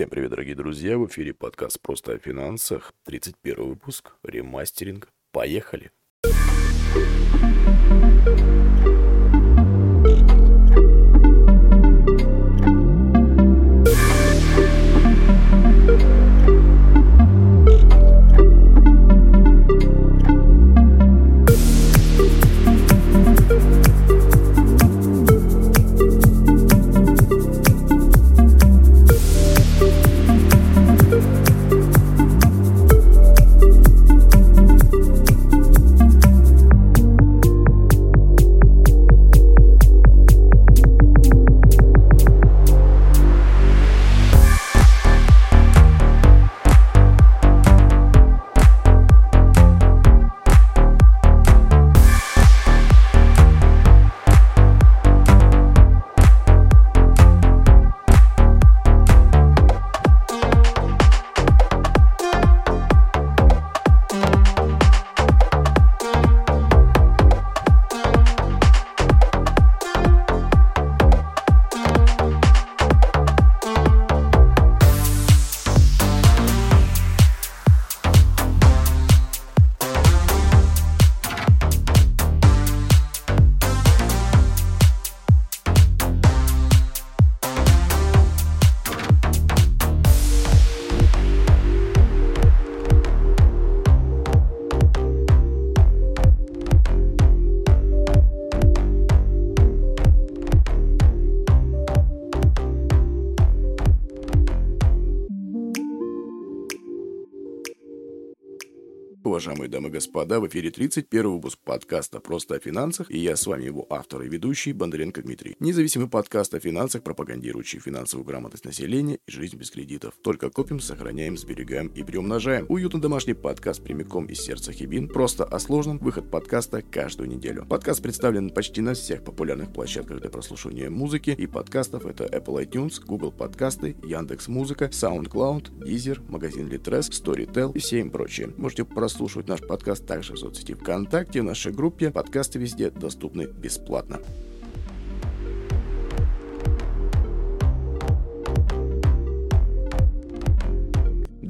Всем привет, дорогие друзья! В эфире подкаст «Просто о финансах», 31 выпуск, ремастеринг. Поехали! Уважаемые дамы и господа, в эфире 31 выпуск подкаста «Просто о финансах» и я с вами его автор и ведущий Бондаренко Дмитрий. Независимый подкаст о финансах, пропагандирующий финансовую грамотность населения и жизнь без кредитов. Только копим, сохраняем, сберегаем и приумножаем. Уютно домашний подкаст прямиком из сердца Хибин. Просто о сложном. Выход подкаста каждую неделю. Подкаст представлен почти на всех популярных площадках для прослушивания музыки и подкастов. Это Apple iTunes, Google подкасты, Яндекс Музыка, SoundCloud, Deezer, магазин Litres, Storytel и все им прочие. Можете прослушивать наш подкаст также в соцсети ВКонтакте, в нашей группе. Подкасты везде доступны бесплатно.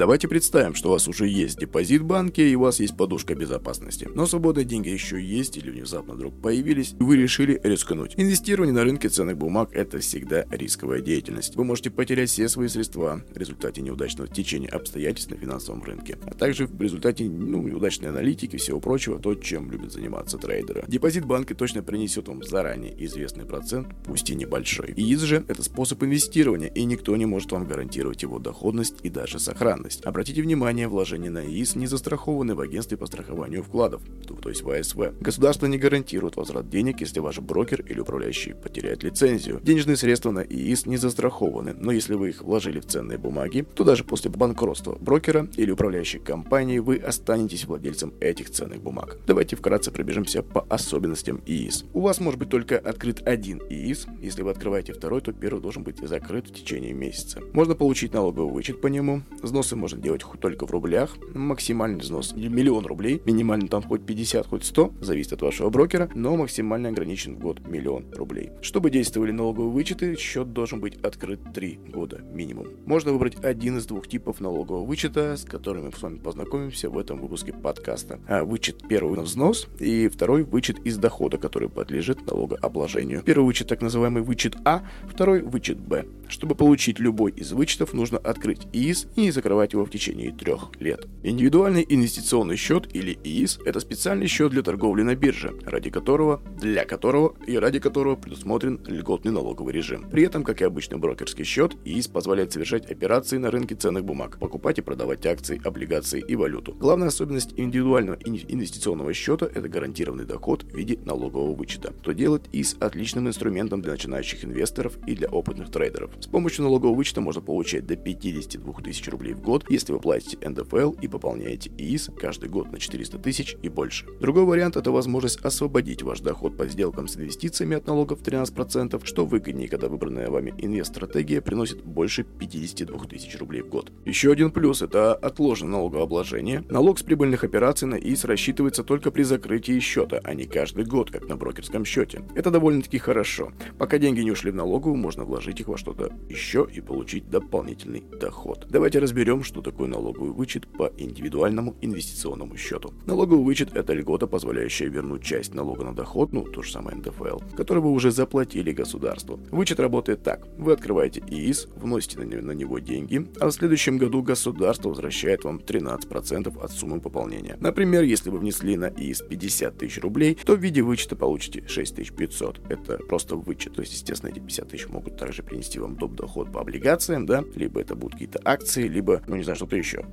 Давайте представим, что у вас уже есть депозит в банке и у вас есть подушка безопасности. Но свободные деньги еще есть или внезапно вдруг появились, и вы решили рискнуть. Инвестирование на рынке ценных бумаг – это всегда рисковая деятельность. Вы можете потерять все свои средства в результате неудачного течения обстоятельств на финансовом рынке, а также в результате ну, неудачной аналитики и всего прочего, то, чем любят заниматься трейдеры. Депозит банка точно принесет вам заранее известный процент, пусть и небольшой. ИИС же – это способ инвестирования, и никто не может вам гарантировать его доходность и даже сохранность доходность. Обратите внимание, вложения на ИИС не застрахованы в агентстве по страхованию вкладов, то есть в АСВ. Государство не гарантирует возврат денег, если ваш брокер или управляющий потеряет лицензию. Денежные средства на ИИС не застрахованы, но если вы их вложили в ценные бумаги, то даже после банкротства брокера или управляющей компании вы останетесь владельцем этих ценных бумаг. Давайте вкратце пробежимся по особенностям ИИС. У вас может быть только открыт один ИИС. Если вы открываете второй, то первый должен быть закрыт в течение месяца. Можно получить налоговый вычет по нему. Взносы можно делать только в рублях. Максимальный взнос миллион рублей. Минимально там хоть 50, хоть 100, зависит от вашего брокера, но максимально ограничен в год миллион рублей. Чтобы действовали налоговые вычеты, счет должен быть открыт 3 года минимум. Можно выбрать один из двух типов налогового вычета, с которыми мы с вами познакомимся в этом выпуске подкаста. А, вычет первый взнос и второй вычет из дохода, который подлежит налогообложению. Первый вычет так называемый вычет А, второй вычет Б. Чтобы получить любой из вычетов, нужно открыть ИИС и закрывать открывать его в течение трех лет. Индивидуальный инвестиционный счет или ИИС – это специальный счет для торговли на бирже, ради которого, для которого и ради которого предусмотрен льготный налоговый режим. При этом, как и обычный брокерский счет, ИИС позволяет совершать операции на рынке ценных бумаг, покупать и продавать акции, облигации и валюту. Главная особенность индивидуального инвестиционного счета – это гарантированный доход в виде налогового вычета, что делает ИИС отличным инструментом для начинающих инвесторов и для опытных трейдеров. С помощью налогового вычета можно получать до 52 тысяч рублей в год год, если вы платите НДФЛ и пополняете ИИС каждый год на 400 тысяч и больше. Другой вариант – это возможность освободить ваш доход по сделкам с инвестициями от налогов 13%, что выгоднее, когда выбранная вами инвест-стратегия приносит больше 52 тысяч рублей в год. Еще один плюс – это отложенное налогообложение. Налог с прибыльных операций на ИИС рассчитывается только при закрытии счета, а не каждый год, как на брокерском счете. Это довольно-таки хорошо. Пока деньги не ушли в налоговую, можно вложить их во что-то еще и получить дополнительный доход. Давайте разберем, что такое налоговый вычет по индивидуальному инвестиционному счету. Налоговый вычет – это льгота, позволяющая вернуть часть налога на доход, ну, то же самое НДФЛ, который вы уже заплатили государству. Вычет работает так. Вы открываете ИИС, вносите на него деньги, а в следующем году государство возвращает вам 13% от суммы пополнения. Например, если вы внесли на ИИС 50 тысяч рублей, то в виде вычета получите 6500. Это просто вычет. То есть, естественно, эти 50 тысяч могут также принести вам доп. доход по облигациям, да, либо это будут какие-то акции, либо, ну не знаю, что-то еще.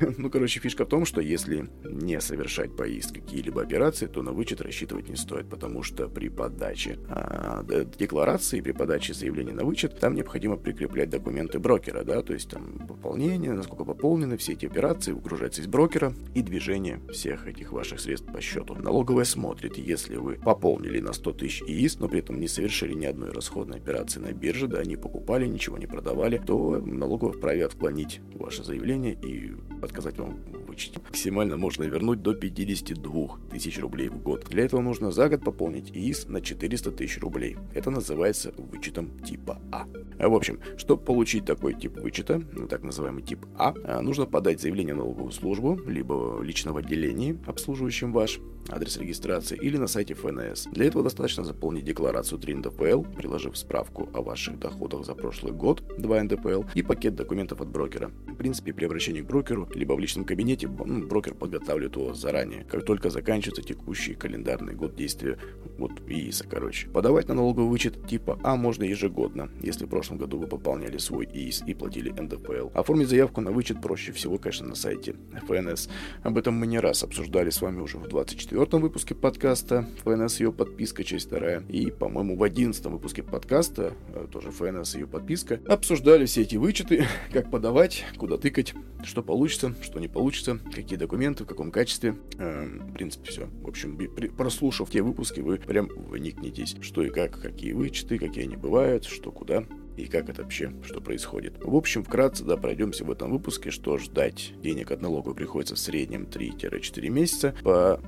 ну, короче, фишка в том, что если не совершать по ИИС какие-либо операции, то на вычет рассчитывать не стоит, потому что при подаче а, декларации, при подаче заявления на вычет, там необходимо прикреплять документы брокера, да, то есть там пополнение, насколько пополнены все эти операции, выгружаются из брокера и движение всех этих ваших средств по счету. Налоговая смотрит, если вы пополнили на 100 тысяч ИИС, но при этом не совершили ни одной расходной операции на бирже, да, не покупали, ничего не продавали, то налоговая вправе отклонить ваше заявление и отказать вам в вычете. Максимально можно вернуть до 52 тысяч рублей в год. Для этого нужно за год пополнить ИИС на 400 тысяч рублей. Это называется вычетом типа А. а. В общем, чтобы получить такой тип вычета, так называемый тип А, а, нужно подать заявление в налоговую службу, либо лично в отделении, обслуживающем ваш адрес регистрации, или на сайте ФНС. Для этого достаточно заполнить декларацию 3 НДФЛ, приложив справку о ваших доходах за прошлый год 2 НДФЛ и пакет документов от брокера. В принципе, при обращении к брокеру, либо в личном кабинете, ну, брокер подготавливает его заранее, как только заканчивается текущий календарный год действия вот ИИСа, короче. Подавать на налоговый вычет типа А можно ежегодно, если в прошлом году вы пополняли свой ИИС и платили НДФЛ. Оформить заявку на вычет проще всего, конечно, на сайте ФНС. Об этом мы не раз обсуждали с вами уже в 24 выпуске подкаста ФНС ее подписка, часть вторая. И, по-моему, в 11 выпуске подкаста, э, тоже ФНС ее подписка, обсуждали все эти вычеты, как подавать, куда тыкать, что получится, что не получится, какие документы, в каком качестве. Эм, в принципе, все. В общем, прослушав те выпуски, вы прям вникнетесь, что и как, какие вычеты, какие они бывают, что куда и как это вообще, что происходит. В общем, вкратце, да, пройдемся в этом выпуске, что ждать денег от налога приходится в среднем 3-4 месяца. По,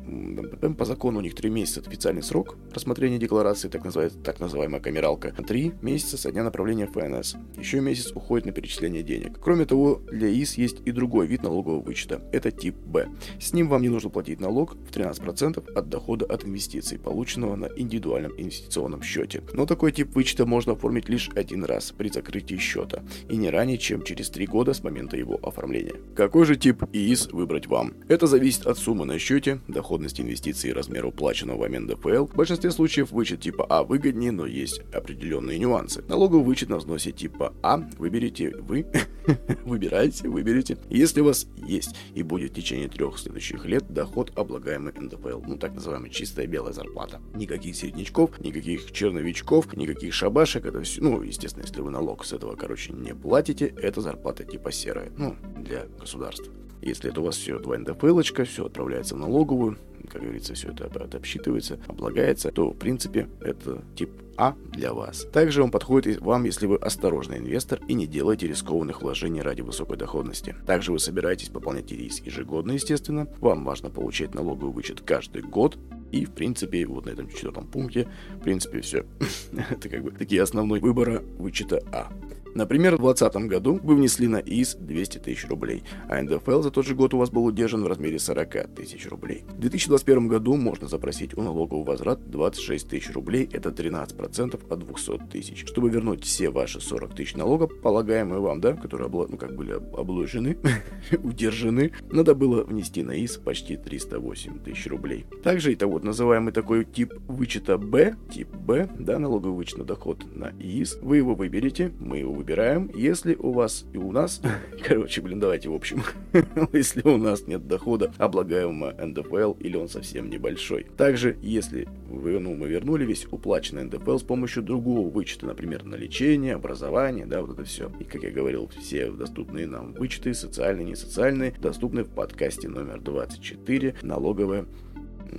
по закону у них 3 месяца официальный срок рассмотрения декларации, так, называется, так называемая камералка. 3 месяца со дня направления ФНС. Еще месяц уходит на перечисление денег. Кроме того, для ИС есть и другой вид налогового вычета. Это тип Б. С ним вам не нужно платить налог в 13% от дохода от инвестиций, полученного на индивидуальном инвестиционном счете. Но такой тип вычета можно оформить лишь один раз раз при закрытии счета и не ранее, чем через 3 года с момента его оформления. Какой же тип ИИС выбрать вам? Это зависит от суммы на счете, доходности инвестиций и размера уплаченного вами НДФЛ. В большинстве случаев вычет типа А выгоднее, но есть определенные нюансы. Налоговый вычет на взносе типа А выберите вы, выбирайте, выберите, если у вас есть и будет в течение трех следующих лет доход, облагаемый НДФЛ, ну так называемая чистая белая зарплата. Никаких середнячков, никаких черновичков, никаких шабашек, это все, ну, естественно, если вы налог с этого, короче, не платите, это зарплата типа серая, ну, для государства. Если это у вас все 2 НДФЛ, все отправляется в налоговую, как говорится, все это обсчитывается, облагается, то, в принципе, это тип А для вас. Также он подходит вам, если вы осторожный инвестор и не делаете рискованных вложений ради высокой доходности. Также вы собираетесь пополнять риск ежегодно, естественно. Вам важно получать налоговый вычет каждый год, и, в принципе, вот на этом четвертом пункте, в принципе, все. Это как бы такие основные выборы вычета А. Например, в 2020 году вы внесли на ИС 200 тысяч рублей, а НДФЛ за тот же год у вас был удержан в размере 40 тысяч рублей. В 2021 году можно запросить у налогового возврат 26 тысяч рублей, это 13% от 200 тысяч. Чтобы вернуть все ваши 40 тысяч налога, полагаемые вам, да, которые обла- ну, как были обложены, удержаны, надо было внести на ИС почти 308 тысяч рублей. Также это вот называемый такой тип вычета Б, тип Б, да, налоговый вычет на доход на ИИС, вы его выберете, мы его выберем выбираем, если у вас и у нас, короче, блин, давайте в общем, если у нас нет дохода облагаемого НДФЛ или он совсем небольшой. Также, если вы, ну, мы вернули весь уплаченный НДФЛ с помощью другого вычета, например, на лечение, образование, да, вот это все. И, как я говорил, все доступные нам вычеты, социальные, не социальные, доступны в подкасте номер 24 «Налоговая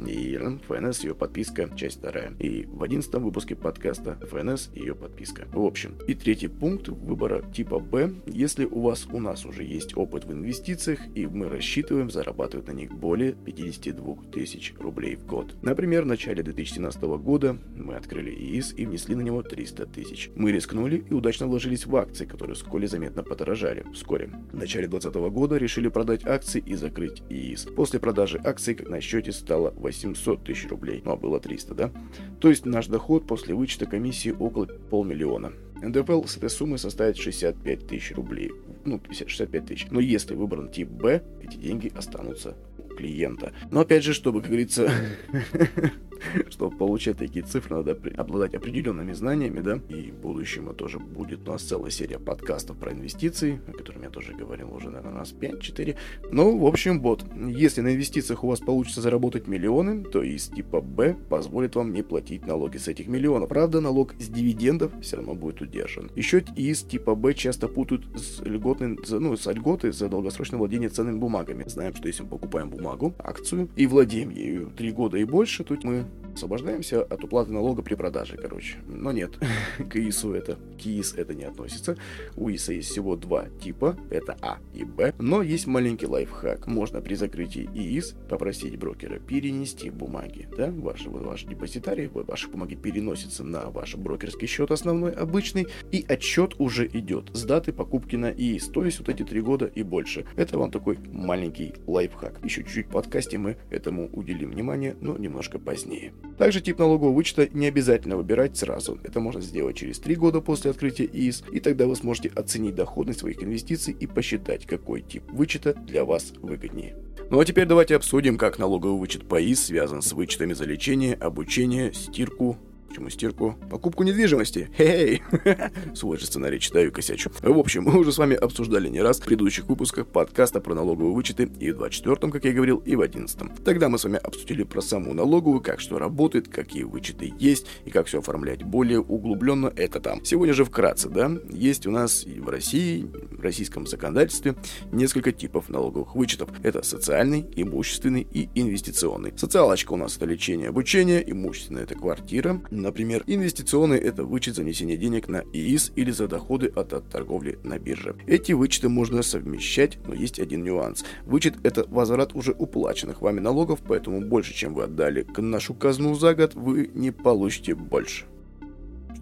и ФНС ее подписка, часть вторая. И в одиннадцатом выпуске подкаста ФНС ее подписка. В общем, и третий пункт выбора типа Б. Если у вас у нас уже есть опыт в инвестициях, и мы рассчитываем зарабатывать на них более 52 тысяч рублей в год. Например, в начале 2017 года мы открыли ИИС и внесли на него 300 тысяч. Мы рискнули и удачно вложились в акции, которые вскоре заметно подорожали. Вскоре. В начале 2020 года решили продать акции и закрыть ИИС. После продажи акций на счете стало 800 тысяч рублей, ну а было 300, да? То есть наш доход после вычета комиссии около полмиллиона. НДФЛ с этой суммы составит 65 тысяч рублей. Ну, 65 тысяч. Но если выбран тип Б, эти деньги останутся у клиента. Но опять же, чтобы, как говорится, Чтобы получать такие цифры, надо обладать определенными знаниями, да, и в будущем тоже будет у нас целая серия подкастов про инвестиции, о которых я тоже говорил уже, наверное, раз 5-4. Ну, в общем, вот, если на инвестициях у вас получится заработать миллионы, то из типа Б позволит вам не платить налоги с этих миллионов. Правда, налог с дивидендов все равно будет удержан. Еще из типа Б часто путают с льготной, ну, с льготы за долгосрочное владение ценными бумагами. Знаем, что если мы покупаем бумагу, акцию, и владеем ею 3 года и больше, то мы освобождаемся от уплаты налога при продаже, короче. Но нет, к ИИСу это, к ИИС это не относится. У ИИСа есть всего два типа, это А и Б. Но есть маленький лайфхак. Можно при закрытии ИИС попросить брокера перенести бумаги, да, ваши, ваши депозитарии, ваши бумаги переносятся на ваш брокерский счет основной, обычный, и отчет уже идет с даты покупки на ИИС, то есть вот эти три года и больше. Это вам такой маленький лайфхак. Еще чуть-чуть в подкасте мы этому уделим внимание, но немножко позднее. Также тип налогового вычета не обязательно выбирать сразу. Это можно сделать через 3 года после открытия ИИС, и тогда вы сможете оценить доходность своих инвестиций и посчитать, какой тип вычета для вас выгоднее. Ну а теперь давайте обсудим, как налоговый вычет по ИИС связан с вычетами за лечение, обучение, стирку, Почему стирку? Покупку недвижимости. Хей! Свой же сценарий читаю и косячу. В общем, мы уже с вами обсуждали не раз в предыдущих выпусках подкаста про налоговые вычеты и в 24-м, как я говорил, и в 11-м. Тогда мы с вами обсудили про саму налоговую, как что работает, какие вычеты есть и как все оформлять более углубленно, это там. Сегодня же вкратце, да, есть у нас в России, в российском законодательстве несколько типов налоговых вычетов. Это социальный, имущественный и инвестиционный. Социалочка у нас это лечение, обучение, имущественное это квартира, Например, инвестиционный – это вычет занесения денег на ИИС или за доходы от, от торговли на бирже. Эти вычеты можно совмещать, но есть один нюанс. Вычет – это возврат уже уплаченных вами налогов, поэтому больше, чем вы отдали к нашу казну за год, вы не получите больше.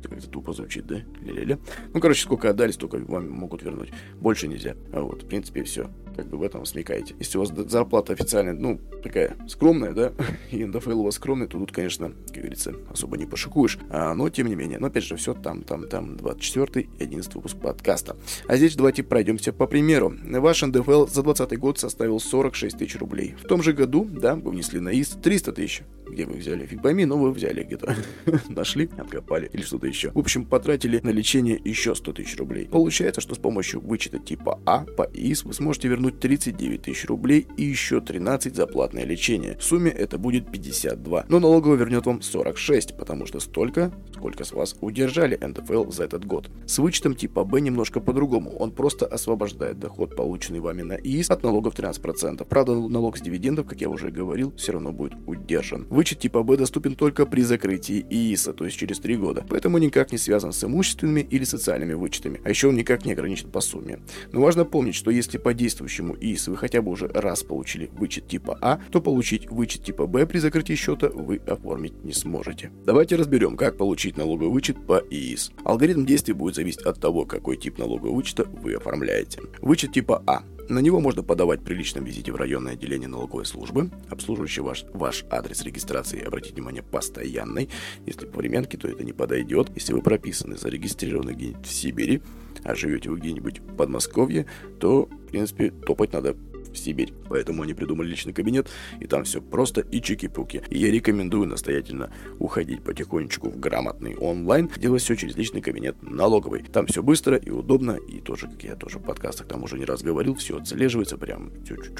Что как-то тупо звучит, да? Ля-ля-ля. Ну, короче, сколько отдали, столько вам могут вернуть. Больше нельзя. А вот, в принципе, все как бы в этом смекаете. Если у вас зарплата официальная, ну, такая скромная, да, и НДФЛ у вас скромный, то тут, конечно, как говорится, особо не пошикуешь. А, но, тем не менее, но опять же, все там, там, там, 24 и 11 выпуск подкаста. А здесь давайте пройдемся по примеру. Ваш НДФЛ за 20 год составил 46 тысяч рублей. В том же году, да, вы внесли на ИС 300 тысяч. Где вы взяли? Фиг пойми, но вы взяли где-то. Нашли, откопали или что-то еще. В общем, потратили на лечение еще 100 тысяч рублей. Получается, что с помощью вычета типа А по ИС вы сможете вернуть вернуть 39 тысяч рублей и еще 13 за платное лечение. В сумме это будет 52. Но налоговая вернет вам 46, потому что столько, сколько с вас удержали НДФЛ за этот год. С вычетом типа Б немножко по-другому. Он просто освобождает доход, полученный вами на ИИС, от налогов 13%. Правда, налог с дивидендов, как я уже говорил, все равно будет удержан. Вычет типа Б доступен только при закрытии ИИСа, то есть через 3 года. Поэтому никак не связан с имущественными или социальными вычетами. А еще он никак не ограничен по сумме. Но важно помнить, что если по действующему ИИС вы хотя бы уже раз получили вычет типа А, то получить вычет типа Б при закрытии счета вы оформить не сможете. Давайте разберем, как получить налоговый вычет по ИИС. Алгоритм действий будет зависеть от того, какой тип налогового вычета вы оформляете. Вычет типа А на него можно подавать при личном визите в районное отделение налоговой службы, обслуживающий ваш, ваш адрес регистрации, обратите внимание, постоянный. Если по временке, то это не подойдет. Если вы прописаны, зарегистрированы где-нибудь в Сибири, а живете вы где-нибудь в Подмосковье, то, в принципе, топать надо в Сибирь. Поэтому они придумали личный кабинет, и там все просто и чики-пуки. И я рекомендую настоятельно уходить потихонечку в грамотный онлайн, делать все через личный кабинет налоговый. Там все быстро и удобно, и тоже, как я тоже в подкастах там уже не раз говорил, все отслеживается прям чуть-чуть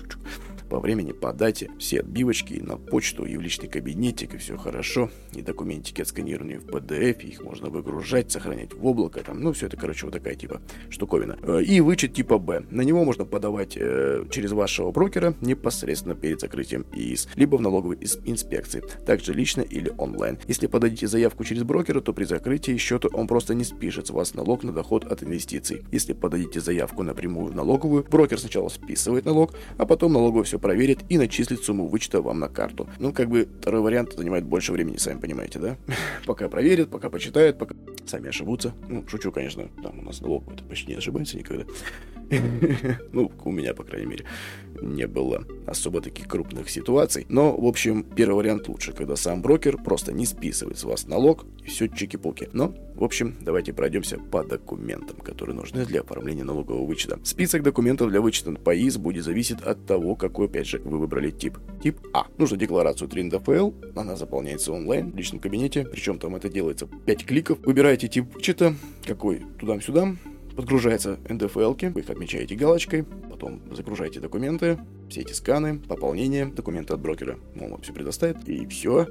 по времени, по дате, все отбивочки на почту и в личный кабинетик, и все хорошо. И документики отсканированы в PDF, их можно выгружать, сохранять в облако, там, ну, все это, короче, вот такая типа штуковина. Э, и вычет типа Б. На него можно подавать э, через вашего брокера непосредственно перед закрытием ИИС, либо в налоговой инспекции, также лично или онлайн. Если подадите заявку через брокера, то при закрытии счета он просто не спишет с вас налог на доход от инвестиций. Если подадите заявку напрямую в налоговую, брокер сначала списывает налог, а потом налоговая все проверит и начислит сумму вычета вам на карту. Ну, как бы второй вариант занимает больше времени, сами понимаете, да? пока проверит, пока почитает, пока сами ошибутся. Ну, шучу, конечно, там у нас налог почти не ошибается никогда. ну, у меня, по крайней мере, не было особо таких крупных ситуаций. Но, в общем, первый вариант лучше, когда сам брокер просто не списывает с вас налог, и все чики-пуки. Но, в общем, давайте пройдемся по документам, которые нужны для оформления налогового вычета. Список документов для вычета по ИС будет зависеть от того, какой, опять же, вы выбрали тип. Тип А. Нужно декларацию 3 НДФЛ, она заполняется онлайн в личном кабинете, причем там это делается 5 кликов. Выбираете тип вычета, какой туда-сюда, Подгружается НДФЛ, вы их отмечаете галочкой, потом загружаете документы, все эти сканы, пополнение, документы от брокера. Вам все предоставит, и все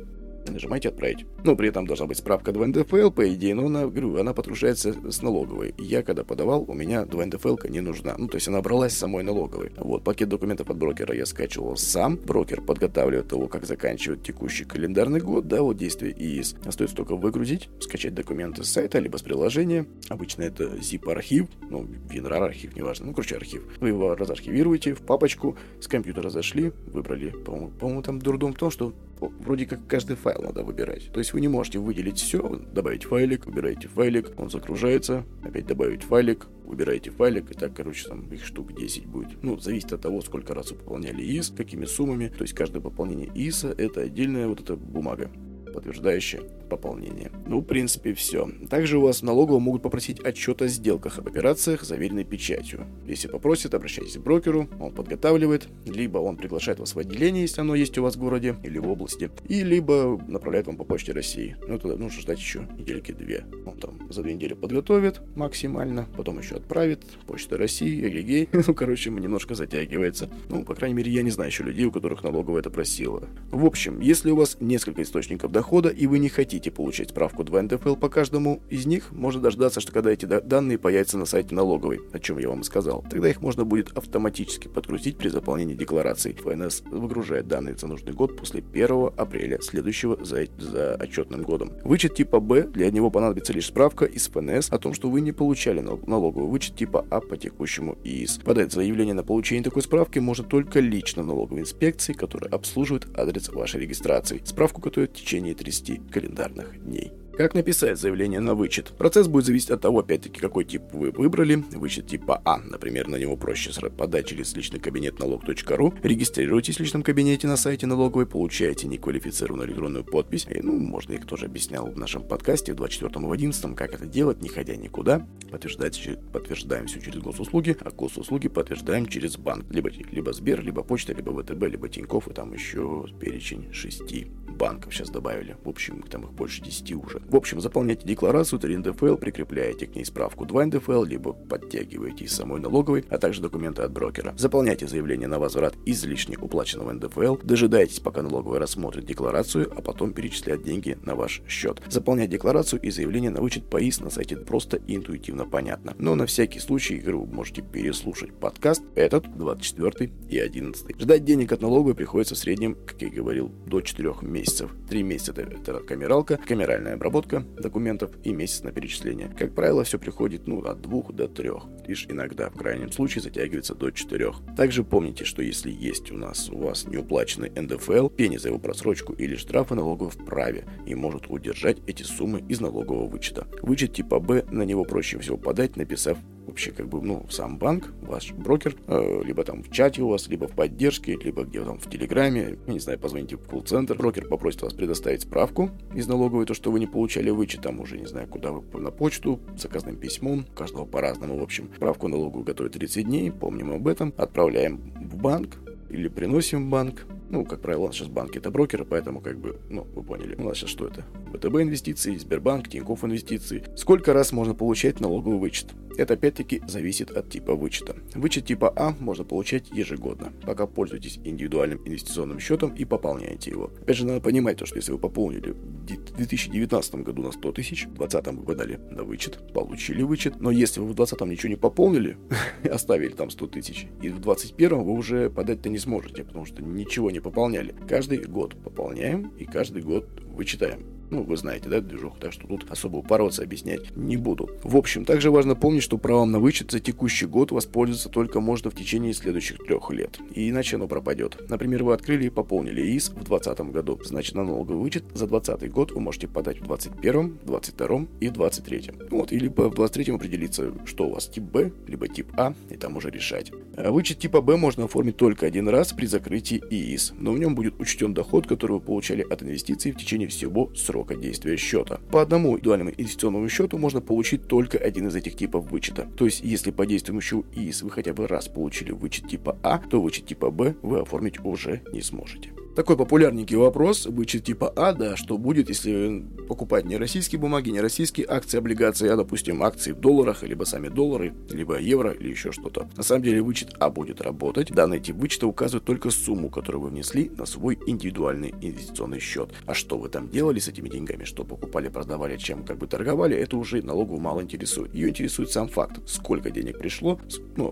нажимаете «Отправить». Ну, при этом должна быть справка 2 НДФЛ, по идее, но она, говорю, она подгружается с налоговой. Я, когда подавал, у меня 2 НДФЛ не нужна. Ну, то есть она бралась самой налоговой. Вот, пакет документов от брокера я скачивал сам. Брокер подготавливает того, как заканчивает текущий календарный год, да, вот действие ИИС. Остается только выгрузить, скачать документы с сайта, либо с приложения. Обычно это zip-архив, ну, WinRAR архив, неважно. Ну, короче, архив. Вы его разархивируете в папочку, с компьютера зашли, выбрали, по-моему, по-моему там дурдом в том, что вроде как каждый файл надо выбирать. То есть вы не можете выделить все, добавить файлик, выбираете файлик, он загружается, опять добавить файлик, выбираете файлик, и так, короче, там их штук 10 будет. Ну, зависит от того, сколько раз вы пополняли ИС, какими суммами. То есть каждое пополнение ИСа это отдельная вот эта бумага подтверждающее пополнение. Ну, в принципе, все. Также у вас в налоговом могут попросить отчет о сделках об операциях, заверенной печатью. Если попросят, обращайтесь к брокеру, он подготавливает, либо он приглашает вас в отделение, если оно есть у вас в городе или в области, и либо направляет вам по почте России. Ну, тогда нужно ждать еще недельки две. Он там за две недели подготовит максимально, потом еще отправит, почта России, эгегей. Ну, короче, немножко затягивается. Ну, по крайней мере, я не знаю еще людей, у которых налоговая это просила. В общем, если у вас несколько источников дохода и вы не хотите получать справку 2 НДФЛ по каждому из них, можно дождаться, что когда эти данные появятся на сайте налоговой, о чем я вам и сказал. Тогда их можно будет автоматически подгрузить при заполнении декларации. ФНС выгружает данные за нужный год после 1 апреля следующего за, за отчетным годом. Вычет типа Б, для него понадобится лишь справка из ФНС о том, что вы не получали налоговый вычет типа А по текущему ИИС. Подать заявление на получение такой справки можно только лично налоговой инспекции, которая обслуживает адрес вашей регистрации. Справку готовят в течение 30 календарных дней. Как написать заявление на вычет? Процесс будет зависеть от того, опять-таки, какой тип вы выбрали. Вычет типа А, например, на него проще подать через личный кабинет налог.ру. Регистрируйтесь в личном кабинете на сайте налоговой, получаете неквалифицированную электронную подпись. И, ну, можно, их тоже объяснял в нашем подкасте в 24-11, как это делать, не ходя никуда. Подтверждать, подтверждаем все через госуслуги, а госуслуги подтверждаем через банк. Либо, либо Сбер, либо почта, либо ВТБ, либо Тинькофф, и там еще перечень шести банков сейчас добавили. В общем, там их больше 10 уже. В общем, заполняйте декларацию 3 НДФЛ, прикрепляете к ней справку 2 НДФЛ, либо подтягиваете из самой налоговой, а также документы от брокера. Заполняйте заявление на возврат излишне уплаченного НДФЛ, дожидайтесь, пока налоговая рассмотрит декларацию, а потом перечисляет деньги на ваш счет. Заполнять декларацию и заявление на вычет по ИС на сайте просто и интуитивно понятно. Но на всякий случай, игру можете переслушать подкаст, этот, 24 и 11. Ждать денег от налоговой приходится в среднем, как я и говорил, до 4 месяцев. 3 месяца это, это камералка, камеральная обработка, обработка документов и месяц на перечисление. Как правило, все приходит ну, от двух до трех. Лишь иногда, в крайнем случае, затягивается до четырех. Также помните, что если есть у нас у вас неуплаченный НДФЛ, пени за его просрочку или штрафы налоговый вправе и может удержать эти суммы из налогового вычета. Вычет типа Б на него проще всего подать, написав вообще как бы, ну, сам банк, ваш брокер, э, либо там в чате у вас, либо в поддержке, либо где там в Телеграме, не знаю, позвоните в колл-центр, брокер попросит вас предоставить справку из налоговой, то, что вы не получали вычет, там уже, не знаю, куда вы, на почту, заказным письмом, каждого по-разному, в общем. Справку налоговую готовит 30 дней, помним об этом, отправляем в банк или приносим в банк, ну, как правило, у нас сейчас банки это брокеры, поэтому как бы, ну, вы поняли. У нас сейчас что это? ВТБ инвестиции, Сбербанк, Тинькофф инвестиции. Сколько раз можно получать налоговый вычет? Это опять-таки зависит от типа вычета. Вычет типа А можно получать ежегодно, пока пользуетесь индивидуальным инвестиционным счетом и пополняете его. Опять же, надо понимать то, что если вы пополнили в 2019 году на 100 тысяч, в 2020 вы подали на вычет, получили вычет, но если вы в 2020 ничего не пополнили, оставили там 100 тысяч, и в 2021 вы уже подать-то не сможете, потому что ничего не пополняли. Каждый год пополняем и каждый год вычитаем. Ну, вы знаете, да, движуху, так что тут особо упороться объяснять не буду. В общем, также важно помнить, что правом на вычет за текущий год воспользоваться только можно в течение следующих трех лет. И иначе оно пропадет. Например, вы открыли и пополнили ИИС в 2020 году. Значит, на налоговый вычет за 2020 год вы можете подать в 2021, 2022 и в 2023. Вот, или в 2023 определиться, что у вас тип Б, либо тип А, и там уже решать. А вычет типа Б можно оформить только один раз при закрытии ИИС, но в нем будет учтен доход, который вы получали от инвестиций в течение всего срока срока действия счета. По одному индивидуальному инвестиционному счету можно получить только один из этих типов вычета. То есть, если по действующему ИИС вы хотя бы раз получили вычет типа А, то вычет типа Б вы оформить уже не сможете. Такой популярненький вопрос, вычет типа А, да, что будет, если покупать не российские бумаги, не российские акции, облигации, а, допустим, акции в долларах, либо сами доллары, либо евро, или еще что-то. На самом деле вычет А будет работать. Данный тип вычета указывает только сумму, которую вы внесли на свой индивидуальный инвестиционный счет. А что вы там делали с этими деньгами, что покупали, продавали, чем как бы торговали, это уже налоговую мало интересует. Ее интересует сам факт, сколько денег пришло, ну,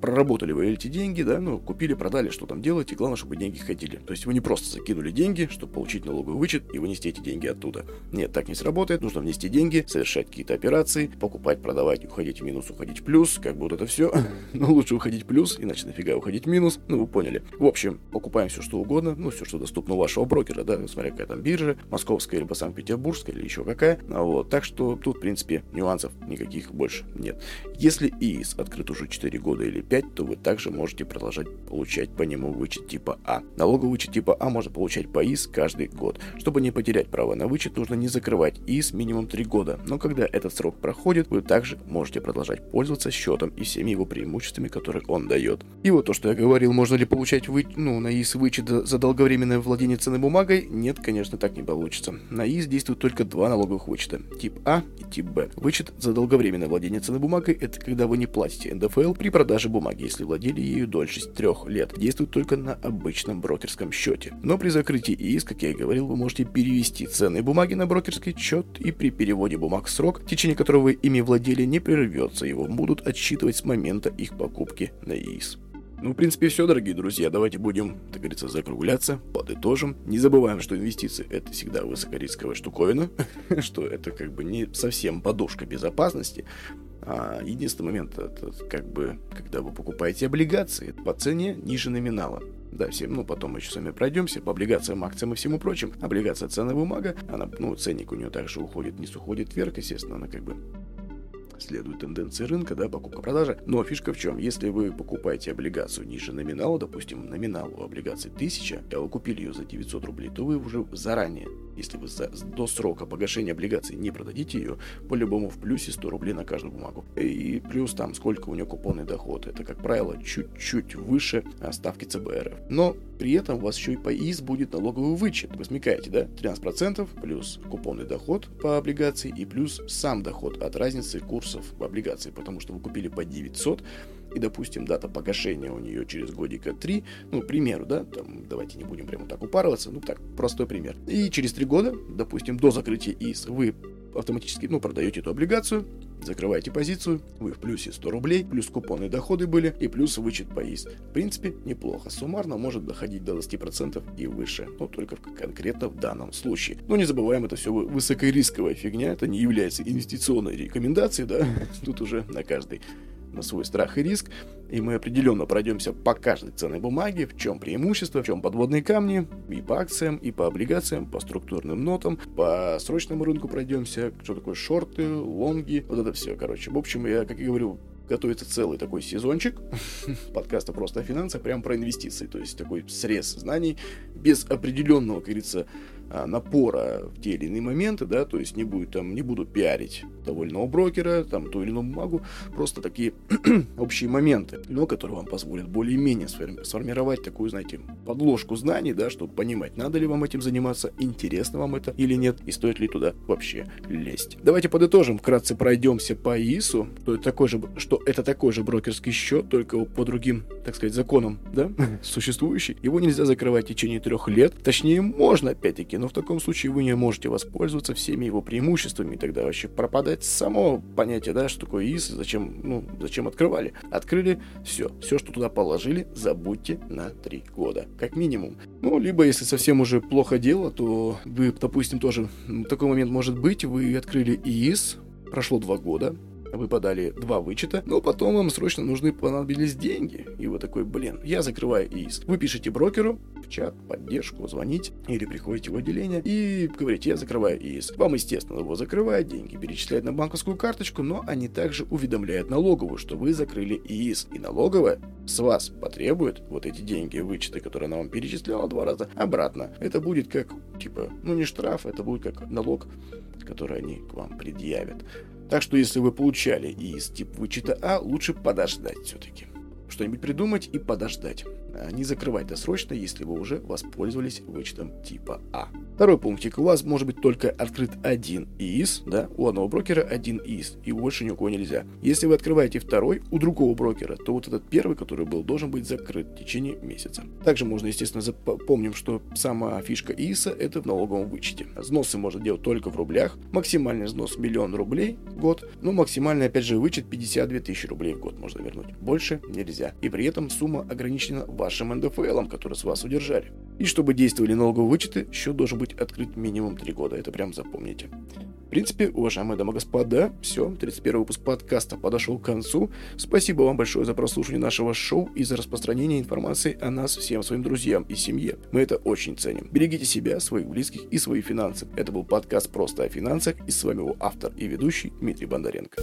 проработали вы эти деньги, да, ну, купили, продали, что там делаете, главное, чтобы деньги ходили. То есть вы не просто закинули деньги, чтобы получить налоговый вычет и вынести эти деньги оттуда. Нет, так не сработает. Нужно внести деньги, совершать какие-то операции, покупать, продавать, уходить в минус, уходить в плюс. Как бы это все. Но лучше уходить в плюс, иначе нафига уходить в минус. Ну, вы поняли. В общем, покупаем все, что угодно. Ну, все, что доступно у вашего брокера, да, смотря какая там биржа, московская, либо Санкт-Петербургская, или еще какая. А вот, так что тут, в принципе, нюансов никаких больше нет. Если ИИС открыт уже 4 года или 5, то вы также можете продолжать получать по нему вычет типа А. Налоговый вычет типа А можно получать по каждый год. Чтобы не потерять право на вычет, нужно не закрывать ИС минимум 3 года, но когда этот срок проходит, вы также можете продолжать пользоваться счетом и всеми его преимуществами, которые он дает. И вот то, что я говорил, можно ли получать вы... ну, на ИС вычет за долговременное владение ценной бумагой? Нет, конечно, так не получится. На ИС действуют только два налоговых вычета, тип А и тип Б. Вычет за долговременное владение ценной бумагой – это когда вы не платите НДФЛ при продаже бумаги, если владели ею дольше трех лет. Действует только на обычном брокерском счете. Но при закрытии ИИС, как я и говорил, вы можете перевести ценные бумаги на брокерский счет, и при переводе бумаг срок, в течение которого вы ими владели, не прервется, его будут отсчитывать с момента их покупки на ИИС. Ну, в принципе, все, дорогие друзья. Давайте будем, так говорится, закругляться, подытожим. Не забываем, что инвестиции – это всегда высокорисковая штуковина, что это как бы не совсем подушка безопасности. А единственный момент, это как бы, когда вы покупаете облигации по цене ниже номинала. Да, всем, ну, потом мы еще вами пройдемся по облигациям, акциям и всему прочему. Облигация ценная бумага, она, ну, ценник у нее также уходит вниз, уходит вверх, естественно, она как бы следует тенденции рынка, да, покупка-продажа. Но фишка в чем? Если вы покупаете облигацию ниже номинала, допустим, номинал у облигации 1000, а вы купили ее за 900 рублей, то вы уже заранее если вы за, до срока погашения облигаций не продадите ее, по-любому в плюсе 100 рублей на каждую бумагу. И плюс там сколько у нее купонный доход. Это, как правило, чуть-чуть выше ставки ЦБР. Но при этом у вас еще и по ИС будет налоговый вычет. Вы смекаете, да? 13% плюс купонный доход по облигации и плюс сам доход от разницы курсов облигаций. Потому что вы купили по 900, и, допустим, дата погашения у нее через годика 3, ну, к примеру, да, там, давайте не будем прямо так упарываться, ну, так, простой пример. И через 3 года, допустим, до закрытия ИС, вы автоматически, ну, продаете эту облигацию, закрываете позицию, вы в плюсе 100 рублей, плюс купонные доходы были и плюс вычет по ИС. В принципе, неплохо. Суммарно может доходить до 20% и выше, но только в, конкретно в данном случае. Но не забываем, это все высокорисковая фигня, это не является инвестиционной рекомендацией, да, тут уже на каждый на свой страх и риск, и мы определенно пройдемся по каждой ценной бумаге, в чем преимущество, в чем подводные камни, и по акциям, и по облигациям, по структурным нотам, по срочному рынку пройдемся, что такое шорты, лонги, вот это все, короче. В общем, я, как и говорю, готовится целый такой сезончик подкаста «Просто о финансах», прямо про инвестиции, то есть такой срез знаний без определенного, как говорится, напора в те или иные моменты, да, то есть не будет там, не буду пиарить того или иного брокера, там, ту или иную бумагу, просто такие общие моменты, но которые вам позволят более-менее сформировать такую, знаете, подложку знаний, да, чтобы понимать, надо ли вам этим заниматься, интересно вам это или нет, и стоит ли туда вообще лезть. Давайте подытожим, вкратце пройдемся по ИСу, что это такой же, что это такой же брокерский счет, только по другим, так сказать, законам, да, существующий. Его нельзя закрывать в течение трех лет, точнее, можно, опять-таки, но в таком случае вы не можете воспользоваться всеми его преимуществами, и тогда вообще пропадает само понятие, да, что такое ИС, зачем, ну, зачем открывали. Открыли, все, все, что туда положили, забудьте на три года, как минимум. Ну, либо, если совсем уже плохо дело, то вы, допустим, тоже, такой момент может быть, вы открыли ИИС, прошло два года, вы подали два вычета, но потом вам срочно нужны понадобились деньги. И вы такой, блин, я закрываю иск. Вы пишете брокеру в чат, поддержку, звоните или приходите в отделение и говорите, я закрываю иск. Вам, естественно, его закрывают, деньги перечисляют на банковскую карточку, но они также уведомляют налоговую, что вы закрыли иск. И налоговая с вас потребует вот эти деньги, вычеты, которые она вам перечисляла два раза, обратно. Это будет как, типа, ну не штраф, это будет как налог, который они к вам предъявят. Так что если вы получали из тип вычета А, лучше подождать все-таки. Что-нибудь придумать и подождать. А не закрывать досрочно, если вы уже воспользовались вычетом типа А. Второй пунктик. У вас может быть только открыт один ИИС, да, у одного брокера один ИИС, и больше ни у кого нельзя. Если вы открываете второй у другого брокера, то вот этот первый, который был, должен быть закрыт в течение месяца. Также можно, естественно, запомним, что сама фишка ИИСа это в налоговом вычете. Взносы можно делать только в рублях. Максимальный взнос миллион рублей в год, но максимальный, опять же, вычет 52 тысячи рублей в год можно вернуть. Больше нельзя. И при этом сумма ограничена вашим НДФЛом, который с вас удержали. И чтобы действовали налоговые вычеты, счет должен быть открыт минимум 3 года. Это прям запомните. В принципе, уважаемые дамы и господа, все, 31 выпуск подкаста подошел к концу. Спасибо вам большое за прослушивание нашего шоу и за распространение информации о нас всем своим друзьям и семье. Мы это очень ценим. Берегите себя, своих близких и свои финансы. Это был подкаст «Просто о финансах» и с вами его автор и ведущий Дмитрий Бондаренко.